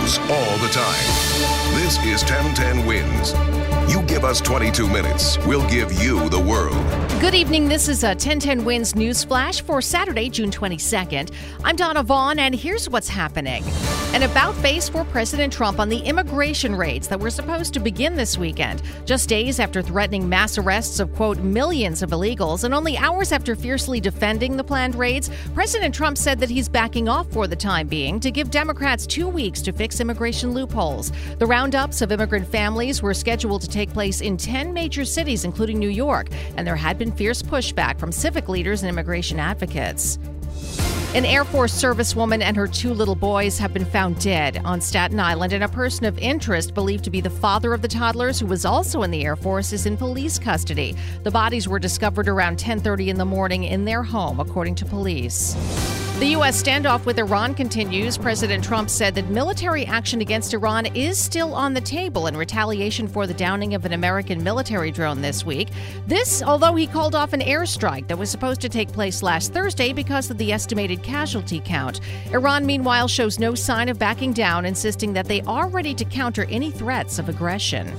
all the time. This is 1010 Wins. You give us 22 minutes, we'll give you the world. Good evening. This is a 1010 Wins News Flash for Saturday, June 22nd. I'm Donna Vaughan, and here's what's happening. An about face for President Trump on the immigration raids that were supposed to begin this weekend, just days after threatening mass arrests of, quote, millions of illegals, and only hours after fiercely defending the planned raids, President Trump said that he's backing off for the time being to give Democrats two weeks to fix immigration loopholes. The roundups of immigrant families were scheduled to take place in 10 major cities, including New York, and there had been fierce pushback from civic leaders and immigration advocates. An Air Force servicewoman and her two little boys have been found dead on Staten Island, and a person of interest believed to be the father of the toddlers, who was also in the Air Force, is in police custody. The bodies were discovered around 10:30 in the morning in their home, according to police. The U.S. standoff with Iran continues. President Trump said that military action against Iran is still on the table in retaliation for the downing of an American military drone this week. This, although he called off an airstrike that was supposed to take place last Thursday because of the estimated casualty count. Iran, meanwhile, shows no sign of backing down, insisting that they are ready to counter any threats of aggression.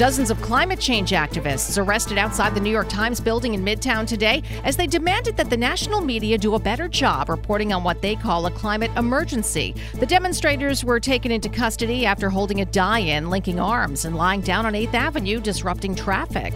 Dozens of climate change activists arrested outside the New York Times building in Midtown today as they demanded that the national media do a better job reporting on what they call a climate emergency. The demonstrators were taken into custody after holding a die in, linking arms, and lying down on 8th Avenue, disrupting traffic.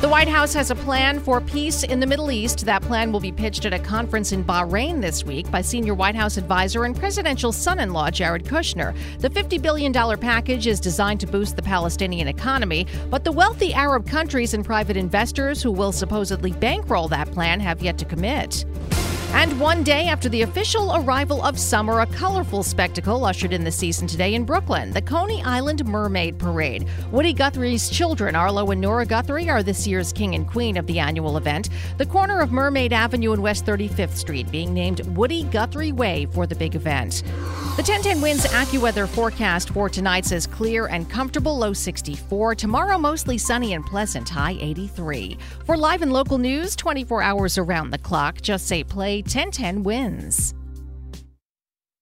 The White House has a plan for peace in the Middle East. That plan will be pitched at a conference in Bahrain this week by senior White House advisor and presidential son in law Jared Kushner. The $50 billion package is designed to boost the Palestinian economy, but the wealthy Arab countries and private investors who will supposedly bankroll that plan have yet to commit. And one day after the official arrival of summer, a colorful spectacle ushered in the season today in Brooklyn the Coney Island Mermaid Parade. Woody Guthrie's children, Arlo and Nora Guthrie, are this year's king and queen of the annual event. The corner of Mermaid Avenue and West 35th Street being named Woody Guthrie Way for the big event. The 1010 Wins AccuWeather forecast for tonight says clear and comfortable, low 64. Tomorrow, mostly sunny and pleasant, high 83. For live and local news, 24 hours around the clock, just say play 1010 Wins.